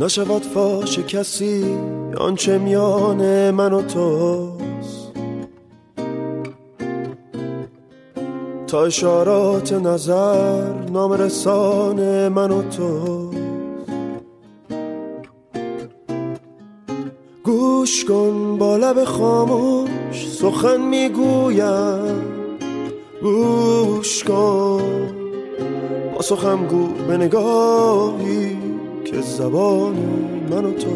نشود فاش کسی آنچه میان من و توست. تا اشارات نظر نام رسان من و تو گوش کن با لب خاموش سخن می‌گویم. گوش کن با سخم گو به نگاهی که زبان من و تو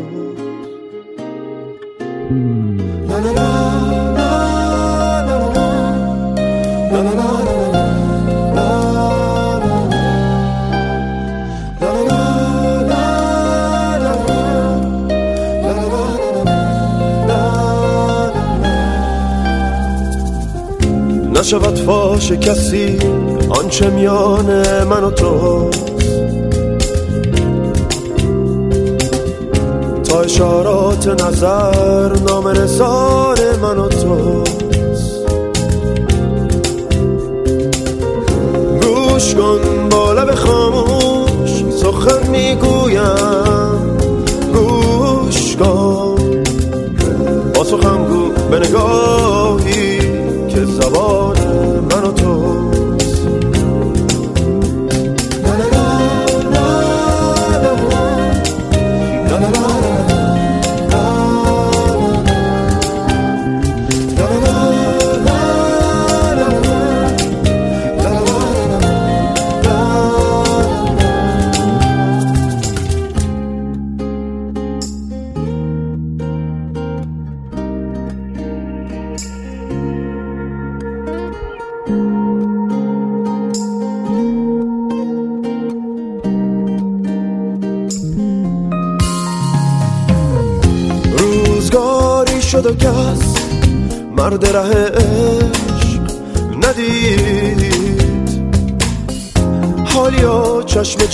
نشود فاش کسی آنچه میان من و تو اشارات نظر نام رسان من و تو گوش کن با لب خاموش سخن می‌گویم. گوش کن. با سخن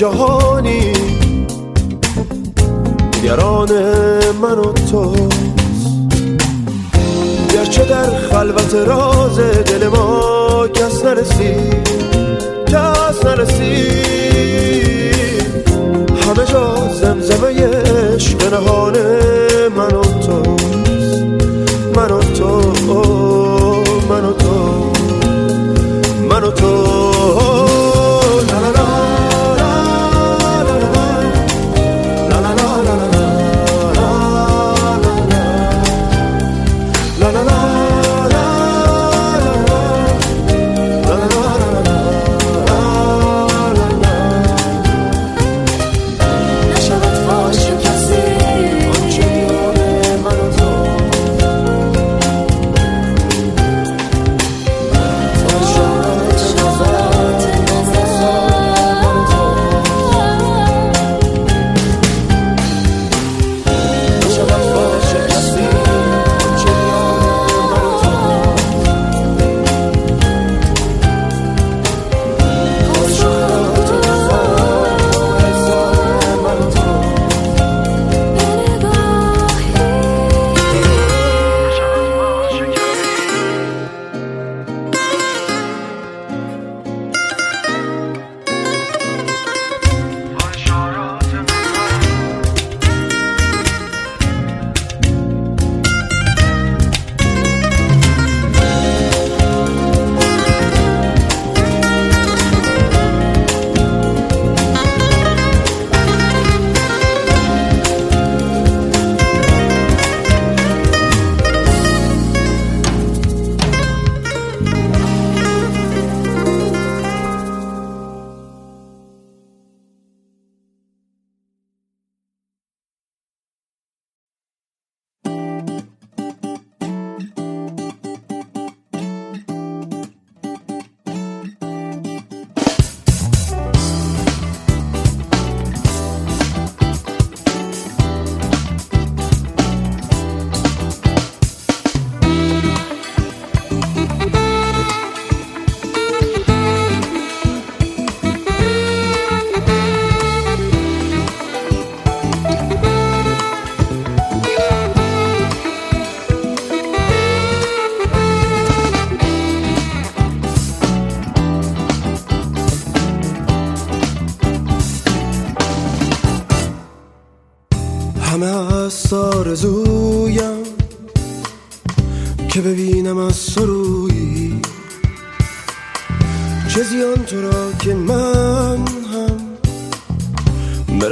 your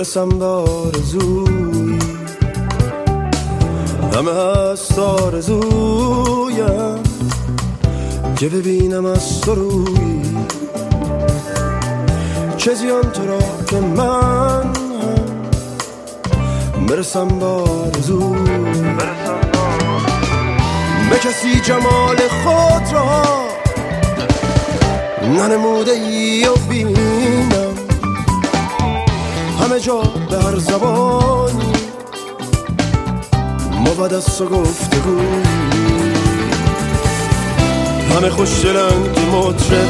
برسم به آرزوی همه هست آرزویم که ببینم از سروی چه زیان تو را که من هم برسم به به کسی جمال خود را ننموده ای و بینم همه جا به هر زبانی بود از و گفتگوی همه خوش دلن که مطرب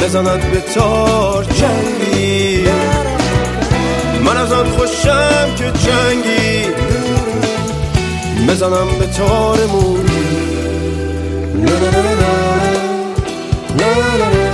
بزند به تار جنگی من از آن خوشم که جنگی بزنم به تار موی چه شود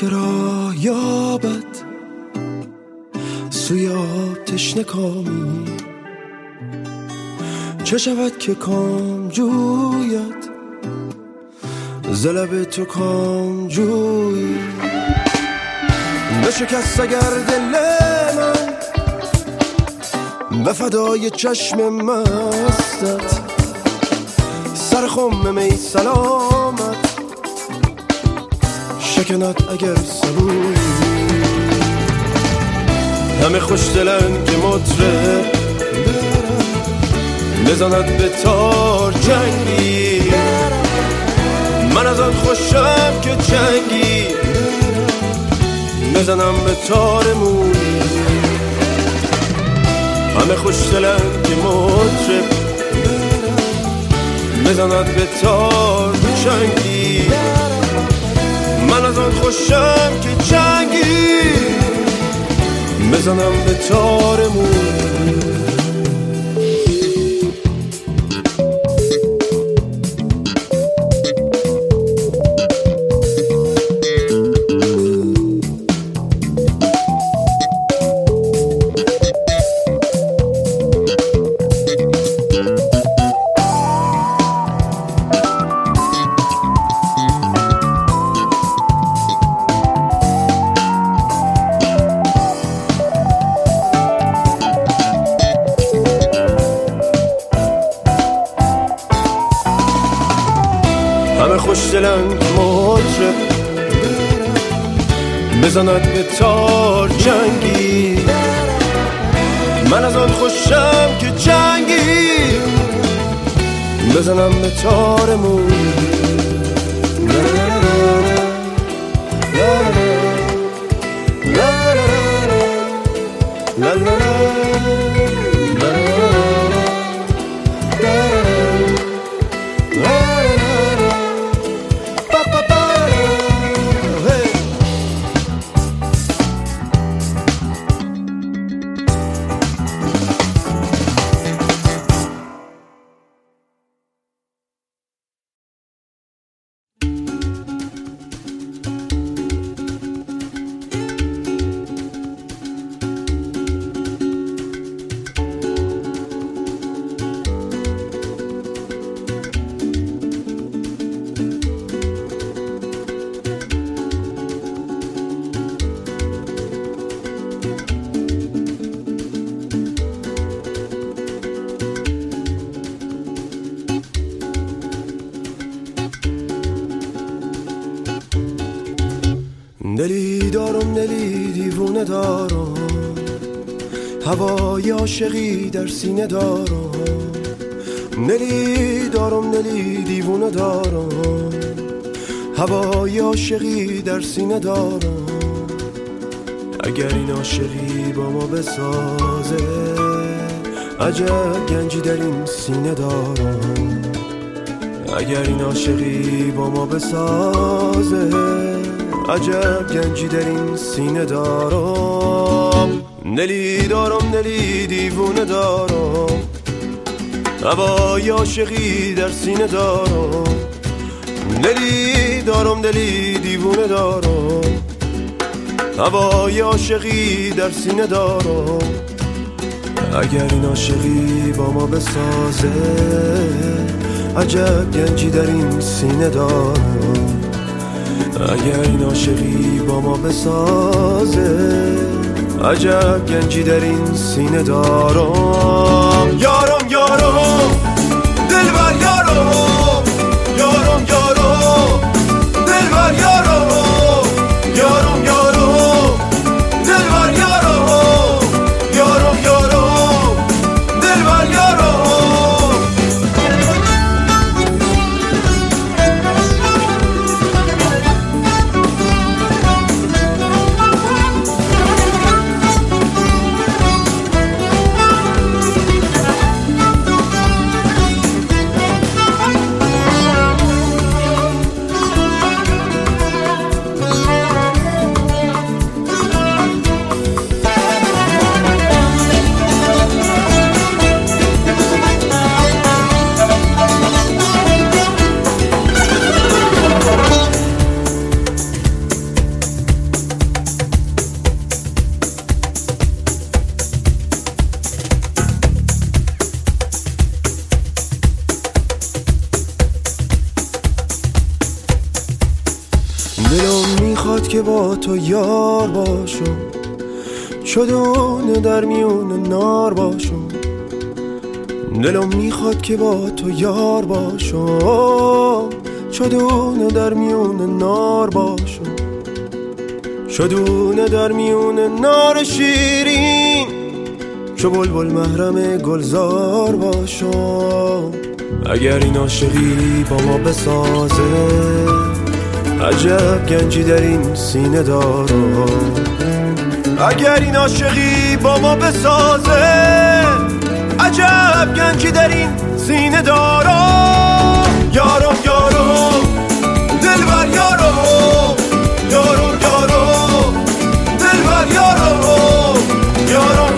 که راه یابد. سوی آب تشنه کامی چه شود که کام جوید؟ زلب تو کام جوی بشکست اگر دل من به فدای چشم مستت. سر خم می سلامت شکند اگر سبوی همه خوش دلن که مطره بزند به تار جنگی. من از آن خوشم که جنگی. بزنم به تار موی همه خوش دلن که مطره بزند به تار آن خوشم که جنگی. بزنم به تار دارم دلی دیوونه دارم. هوای عاشقی در سینه دارم. دلی دارم دلی دیوونه دارم. هوای عاشقی در سینه دارم. اگر این عاشقی با ما بسازه عجب گنجی در این سینه دارم. اگر این عاشقی با ما بسازه عجب گنجی در این سینه دارم. نلی دارم نلی دیوونه دارم. هوای عاشقی در سینه دارم. دلی دارم دلی دیوونه دارم. هوای عاشقی در سینه دارم. اگر این عاشقی با ما بسازه عجب گنجی در این سینه دارم. اگر این عاشقی با ما بسازه عجب گنجی در این سینه دارم. یارم یارم. تو یار باشم چدونه در میون نار باشم دلم می‌خواد که با تو یار باشم چدونه در میون نار باشم چدونه در میون نار شیرین. چو بلبل محرم گلزار باشم اگر این عاشقی با ما بسازه عجب گنجی در این سینه اگر این عاشقی با ما بسازه عجب گنجی در این سینه دارم یارم یارم دلبر یارم یارم یارم دلبر یارم یارم یارم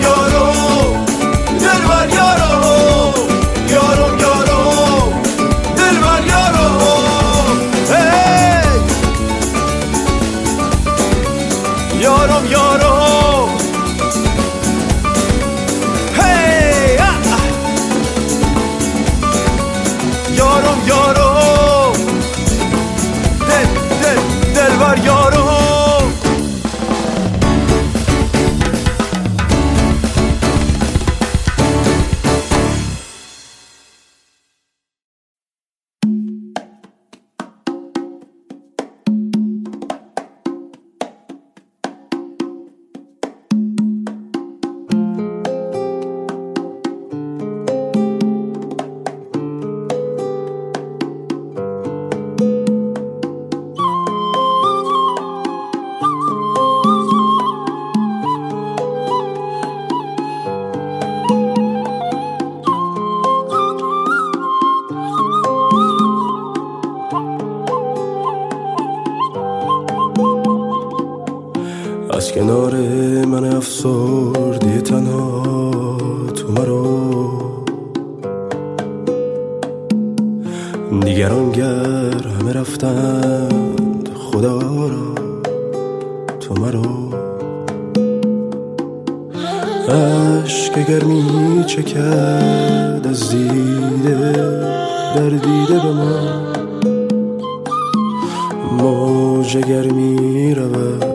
اگر می رود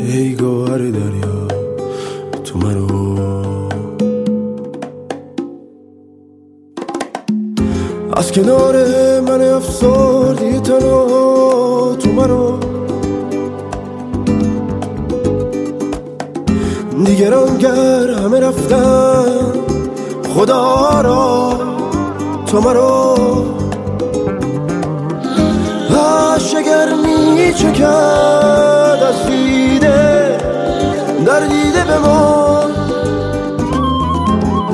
ای گوهر دریا تو مرو از کنار من افسردی تنها تو مرو دیگران گر همه رفتن خدا را تو مرو می چکد از دیده در دیده به ما.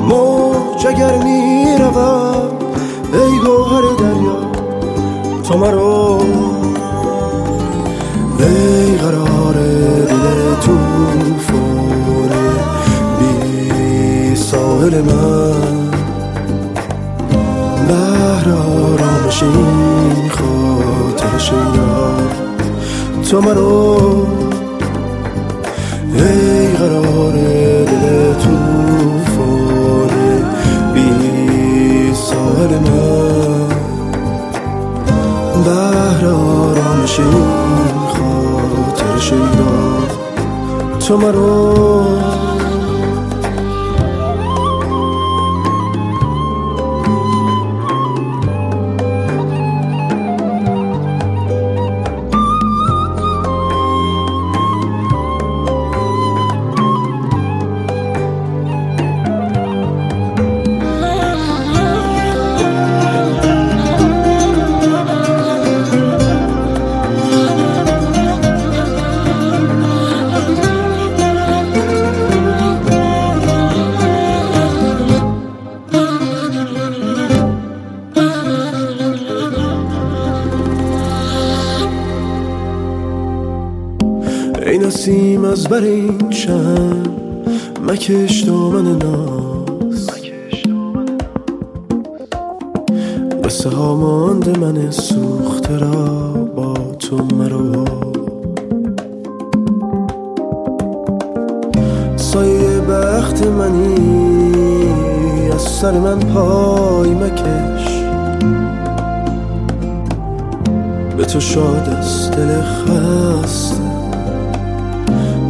موج اگر می رود ای گوهر دریا تو مرو. ای قرار دل توفان بی ساحل من. بهر آرامش این خاطر شیدا تو مرو ای قرار دل توفان بی ساحل من. بهر آرامش این خاطر شیدا تو مرو بر این شم مکش دامن ناز. قصه ها مانده من سوخته را با تو مرو سایه بخت منی از سر من پای مکش. به تو شاد از دل خسته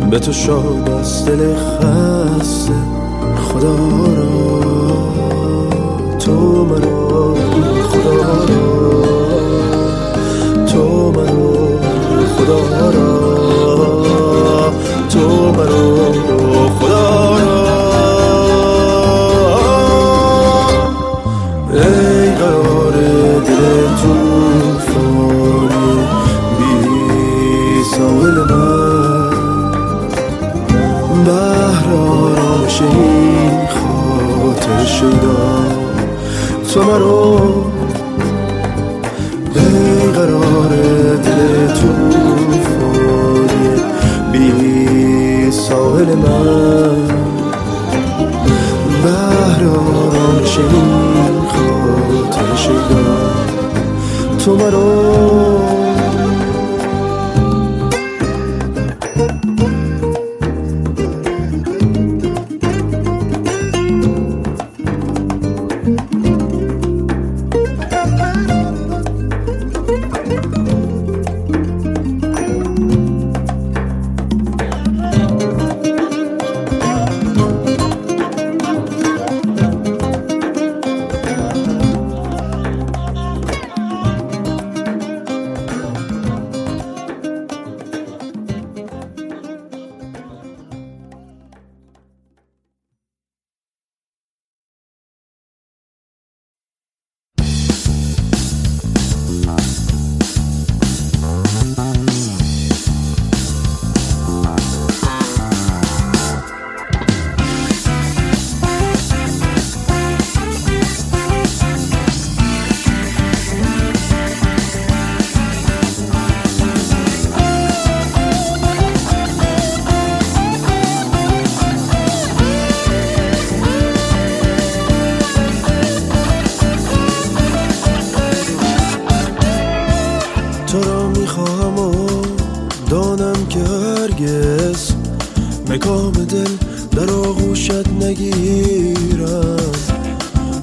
به تو شاد از دل خسته. خدا را تو مرا خدا را. تو مرا خدا را. تو مرا شیدا تو مرو ای قرار دل توفانی بی ساحل من.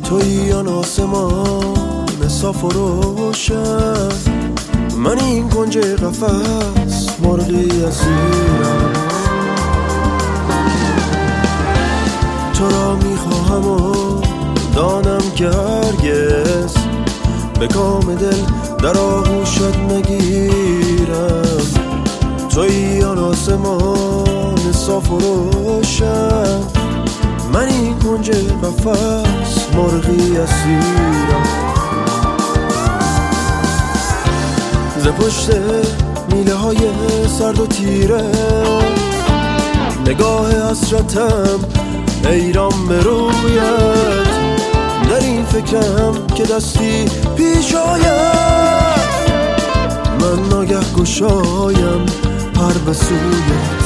توی آن آسمان صاف و روشن من این کنج قفس مرغی اسیرم. تو را می‌خواهم و دانم که هرگز به کام دل در آغوشت نگیرم. توی آن آسمان صاف و روشن من این کنج قفس مرغی اسیرم ز پشت میله های سرد و تیره. نگاه حسرتم ایران به رویت. در این فکرم که دستی پیش آید. من ناگه گشایم پر به سویت.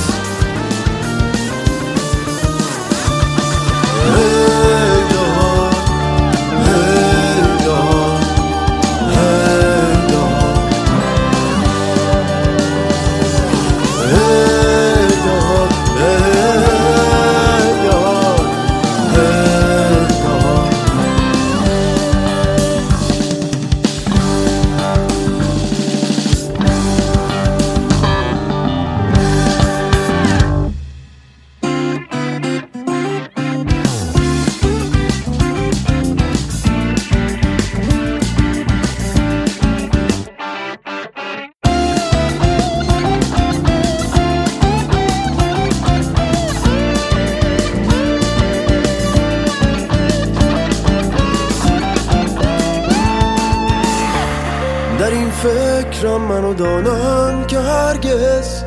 فکرم منو دانم که هرگز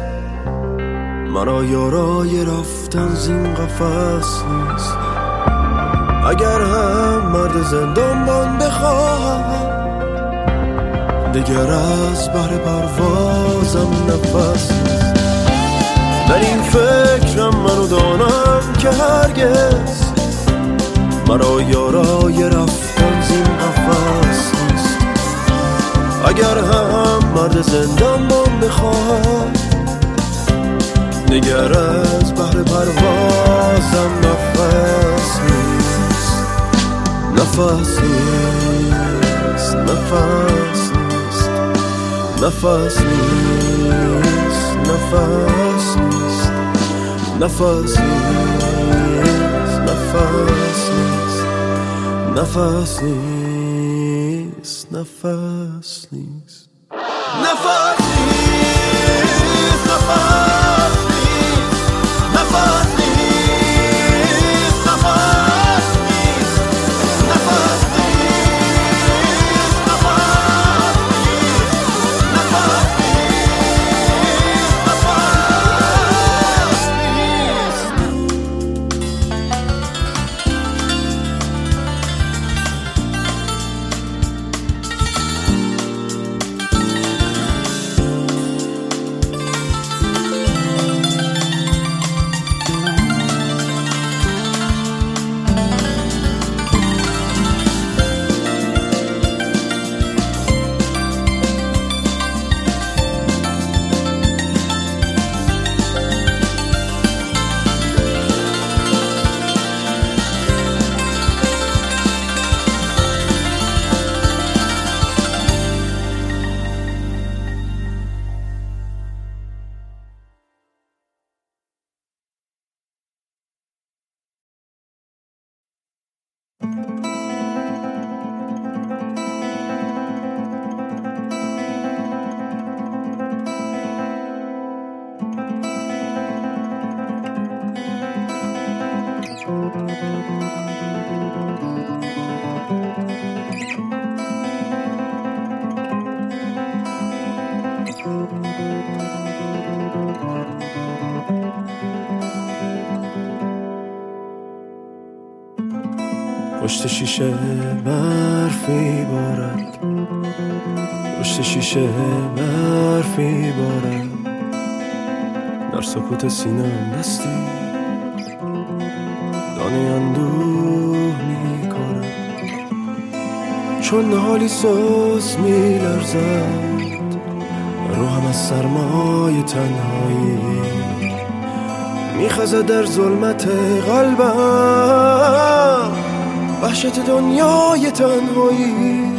مرا یارای رفتن زین قفص نیست. اگر هم مرد زندانبان بخواهم دیگر از بر پروازم نفس نیست. در این فکرم منو دانم که هرگز مرا یارای رفتن اگر هم مرد زندان بان بخواد نگر از بحر پروازم نفس نیست. نفس نیست نفس نیست. نفس نیست نفس نیست. نفس نیست نفس نیست. نفس نیست نفس sleep. سکوت سینم دستی دانه اندوه میکارد چون حالی سوس میلرزد. روحم از سرمای تنهایی. میخزد در ظلمت قلبم. وحشت دنیای تنهایی.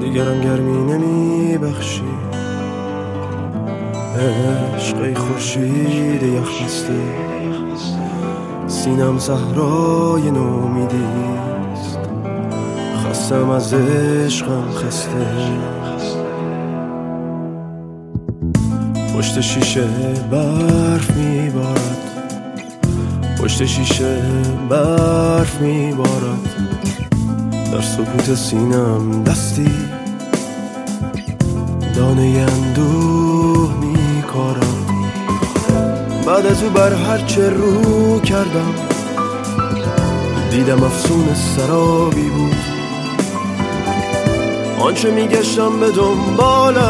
دیگرم گرمی نمی بخشی عشق خورشید یخ بسته سینم صحرای نومیدیست خستم از عشقم خسته. پشت شیشه برف میبارد. پشت شیشه برف میبارد. در سکوت سینم دستی. دانه اندوه میکارم بعد از او بر هرچه رو کردم. دیدم افسون سرابی بود. آنچه میگشتم به دنبالش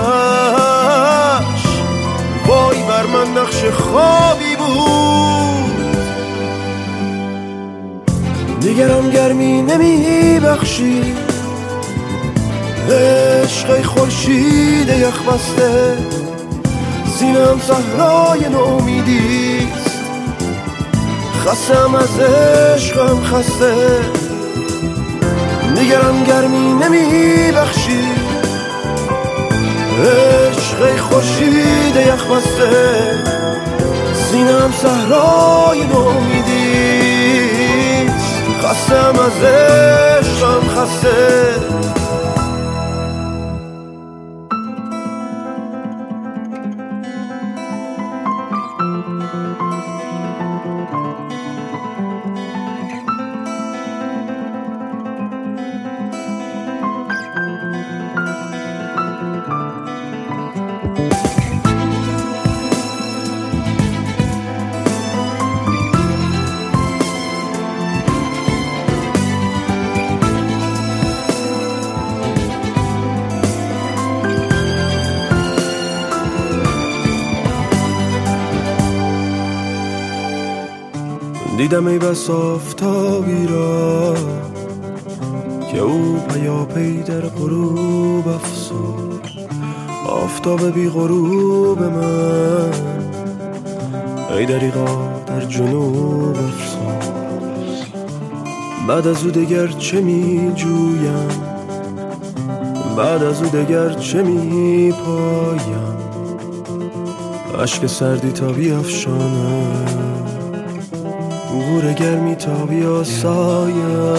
وای بر من نقش خوابی بود. دیگرم گرمی نمی بخشی عشق خورشید یخ بسته سینم صحرای نومیدیست خستم از عشقم خسته. دیگرم گرمی نمی بخشی عشق خورشید یخ بسته. سینم صحرای نومیدیست خستم از عشقم خسته. دیدم ای بس آفتابی را که او پیاپی در غروب افسود آفتاب بی غروب من. ای دریغا در جنوب افسود بعد از او دگر چه می جویم؟ بعد از او دگر چه می پایم؟ عشق سردی تا بیافشانم. گور گرمی تا بیا سایه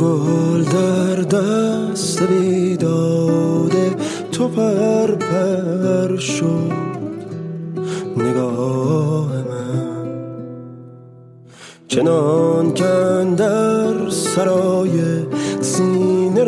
گل در دست بیداده تو پر پر شد نگاه من. چنان کن در سرای سینه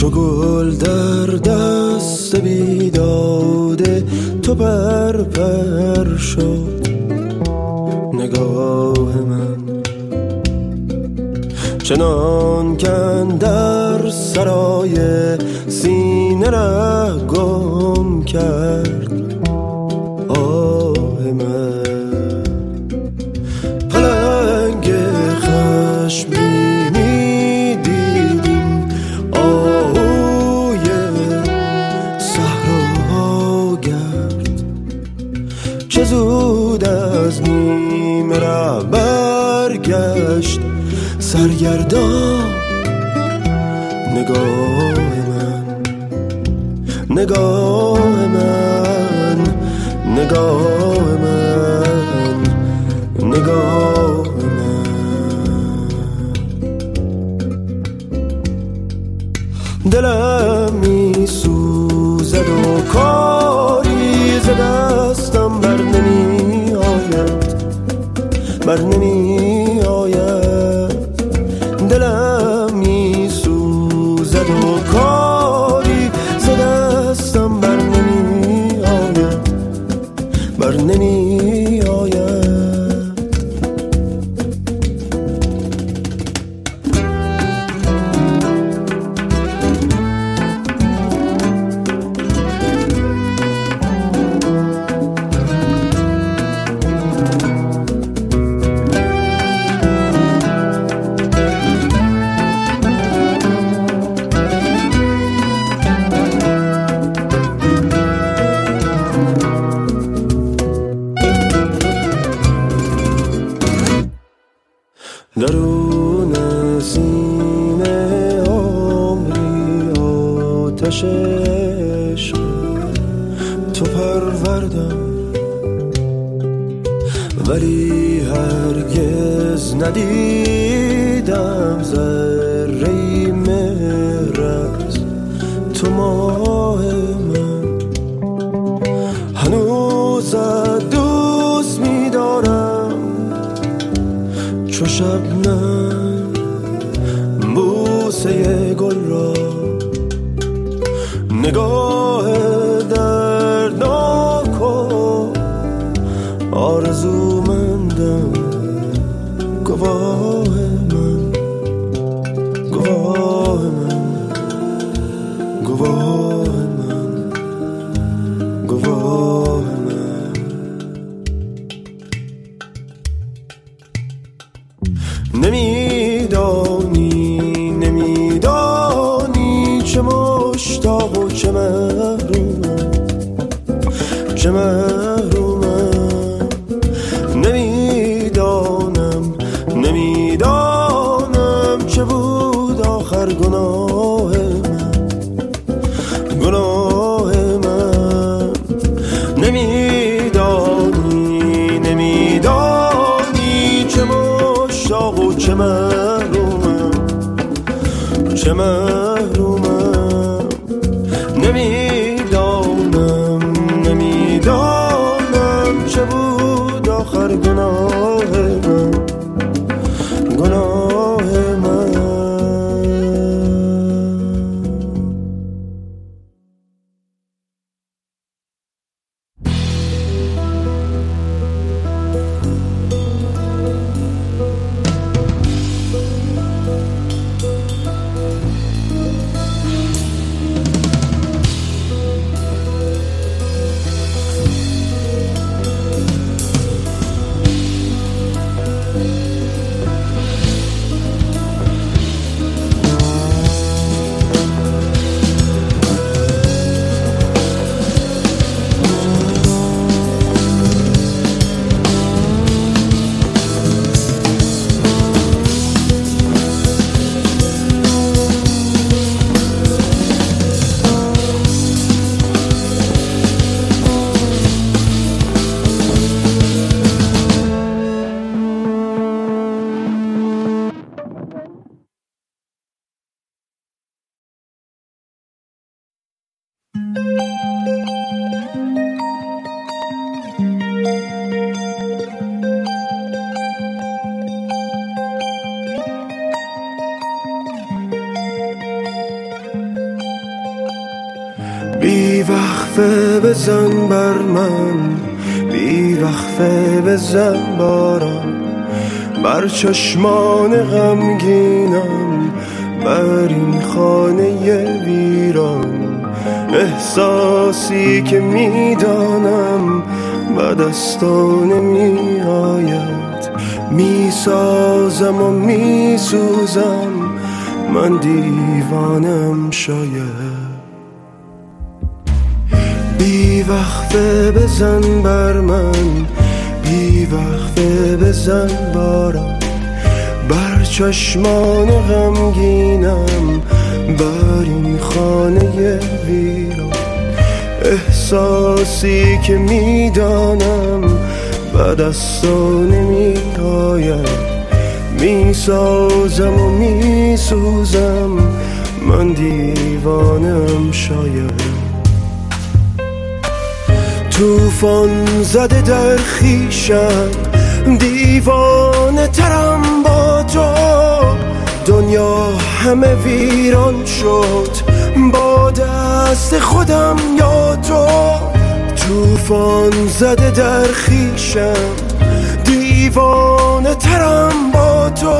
چو گل در دست بیداده تو پر پر شد. نگاه من چنان کن در سرای سینه را گم کرد. برگردان نگاه من نگاه من نگاه گناه. بزن بر من بی وقفه بزن بارم بر چشمان غمگینم بر این خانه ویران. احساسی که می‌دانم به دستان می آید می سازم و می سوزم من دیوانم شاید. وقفه بزن بر من. بی وقفه بزن بارم بر چشمان غمگینم. بر این خانه ویران احساسی که می‌دانم به دستا نمی آید می سازم و می سوزم من دیوانم شاید. توفان زده در خیشم. دیوانه ترم با تو. دنیا همه ویران شد. با دست خودم یا تو. توفان زده در خیشم. دیوانه ترم با تو.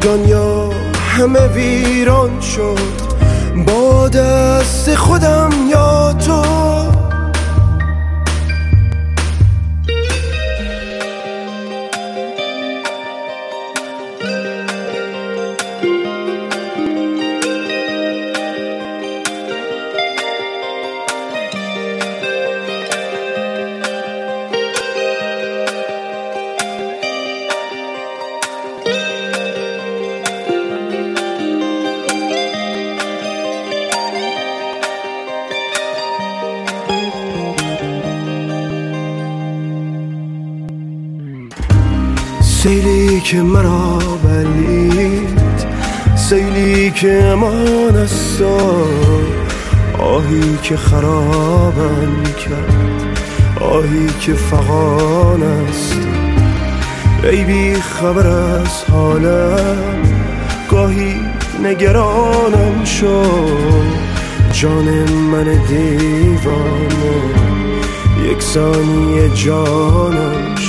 دنیا همه ویران شد. با دست خودم یا تو. که مرا بلید. سیلی که امان است آهی که خرابم کرد. آهی که فقان است. ای بی خبر از حالم گاهی نگرانم شد. جان من دیوانه یک ثانیه جانم شد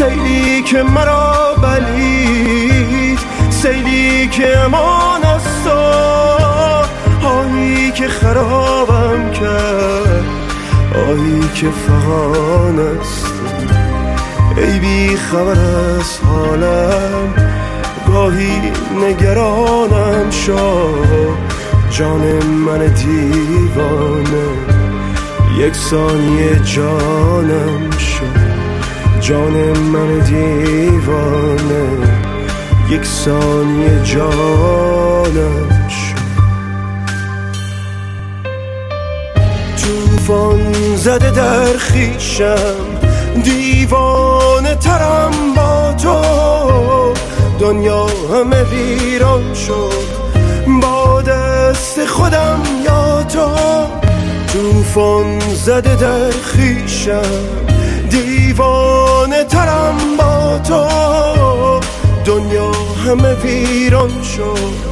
سیلی که مرا بلید سیلی که امان است آهی که خرابم کرد آهی که فغان است. ای بی خبر از حالم گاهی نگرانم شد جان من دیوانه یک ثانیه جانم شد جان من دیوانه یک ثانیه جانم شد توفان زده در خیشم دیوانه ترم با تو. دنیا همه ویران شد با دست خودم یا تو. توفان زده در خیشم دیوانه ترم با تو. دنیا همه ویران شد.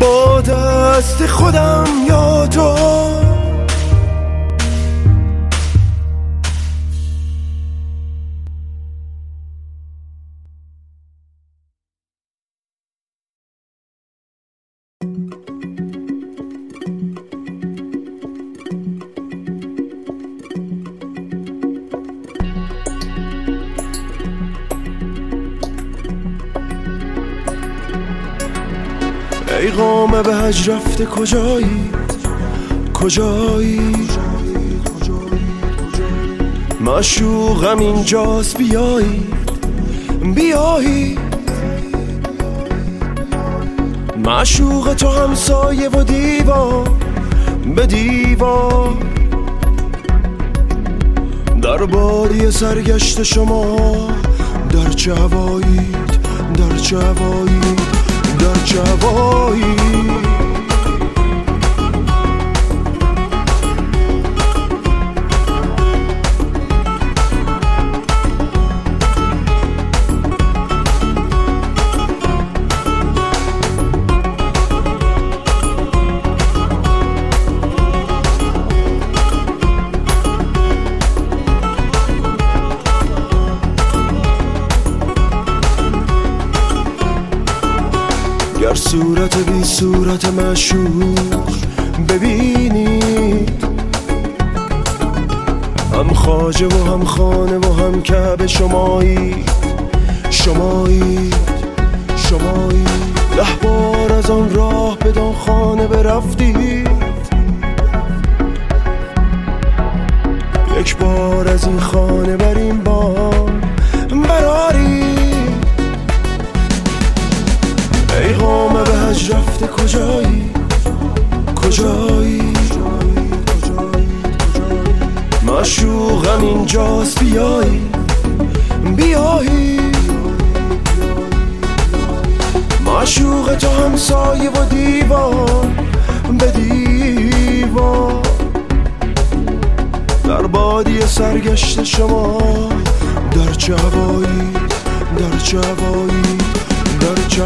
با دست خودم یا تو. هج رفته کجایی؟ کجایی؟ مشوقم اینجاست بیایی. بیایی. معشوق تو همسایه و دیوار به دیوار. در باری سرگشت شما در چه هوایید در چه هوایید در چه صورت بی صورت مشوق ببینید هم خاجه و هم خانه و هم کعب شمایی. شمایی. شمایی. ده بار از آن راه بدان خانه برفتید. یک بار از این خانه بر این بام براری ای قامه به هج رفته کجایی؟ کجایی؟ مشوقم اینجاست بیایی. بیایی. معشوق تو همسایه و دیوار به دیوار در بادی سرگشت شما در چه هوایی در چه هوایی در چه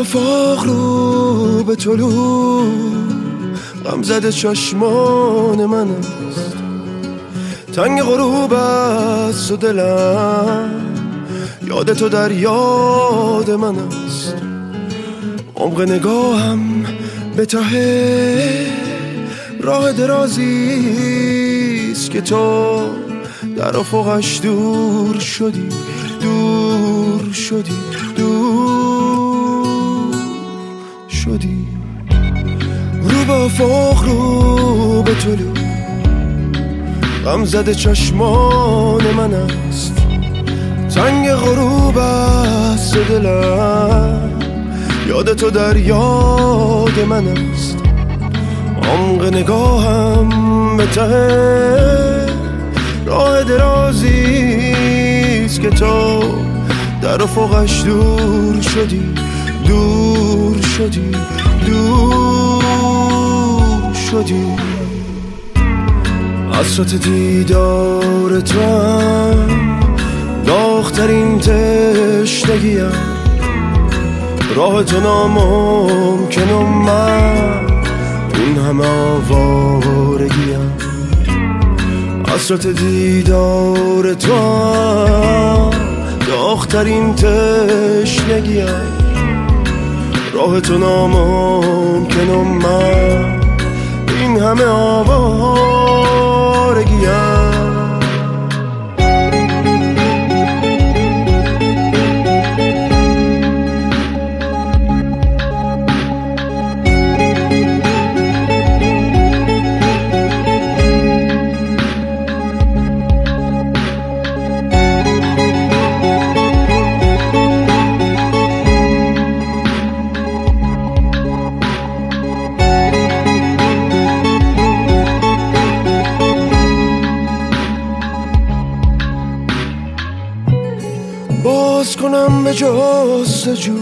افاق رو به طلوع غم زده چشمان من است. تنگ غروب است و دلم. یاد تو در یاد من است. عمق نگاهم به ته. راه درازی است که تو در افقش دور شدی دور شدی دور به افق رو به طلوع غم زده چشمان من است. تنگ غروب است دلم. یاد تو در یاد من است. عمق نگاهم به ته. راه درازی است که تو در افقش دور شدی دور شدی دور شدی حسرت دیدار تو هم داخترین تشنگیم راه تو ناممکن و من این همه آوارگیم حسرت دیدار تو هم داخترین تشنگیم راه تو ناممکن و من این همه آوارگیم به جستجو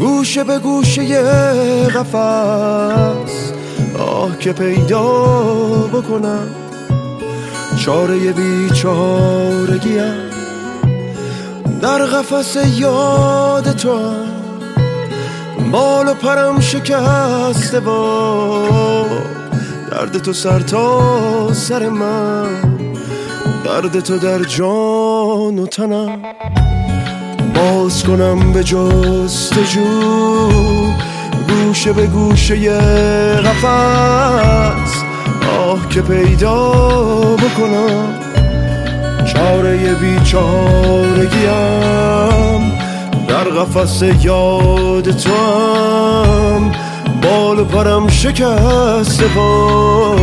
گوشه به گوشه قفس. آه که پیدا بکنم. چاره بیچارگیم در قفس یاد تو بال و پرم شکسته با درد تو سر تا سر من. درد تو در جان و تنم. باز کنم به جستجو. گوشه به گوشه قفس. آه که پیدا بکنم. چاره بیچارگیم. در قفس یاد تو هم بال پرم شکسته با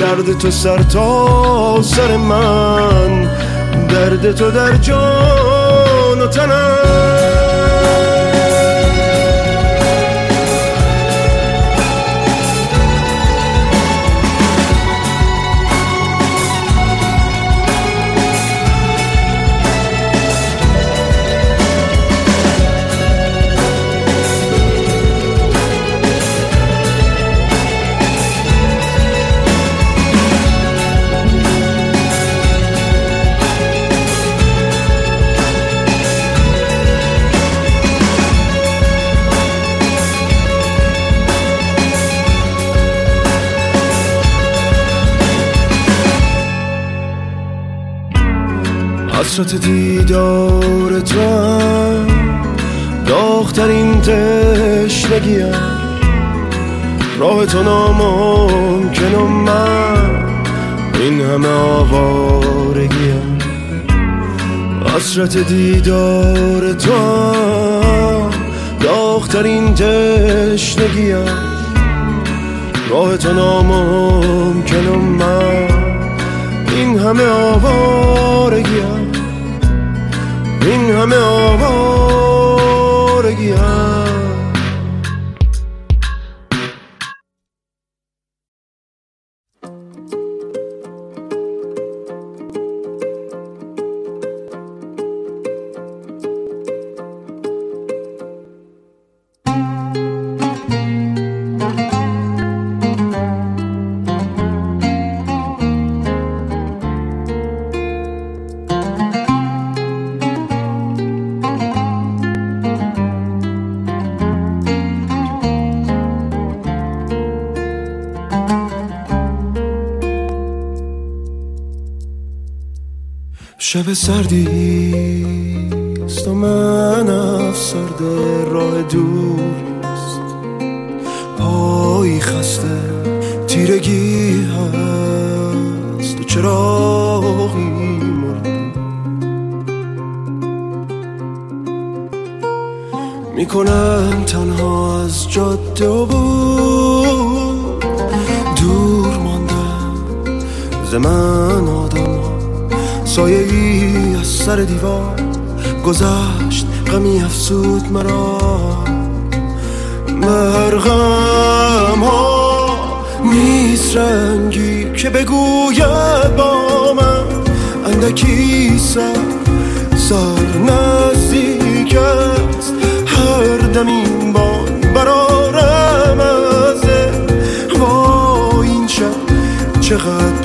درد تو سر تا سر من. درد تو در جان و تنم حسرت دیدار تو هم داغترین تشنگیم راه تو ناممکن و من این همه آوارگیم حسرت دیدار تو هم داغترین تشنگیم راه تو ناممکن و من این همه آوارگیم Meu amor. سردی است و من افسرده راه دور. دیوار گذشت غمی افسود مرا. مرغم ها نیست رنگی که بگوید با من. اندکی سر سر نزدیک است. هر دم این بان برارم از وای این شب چقدر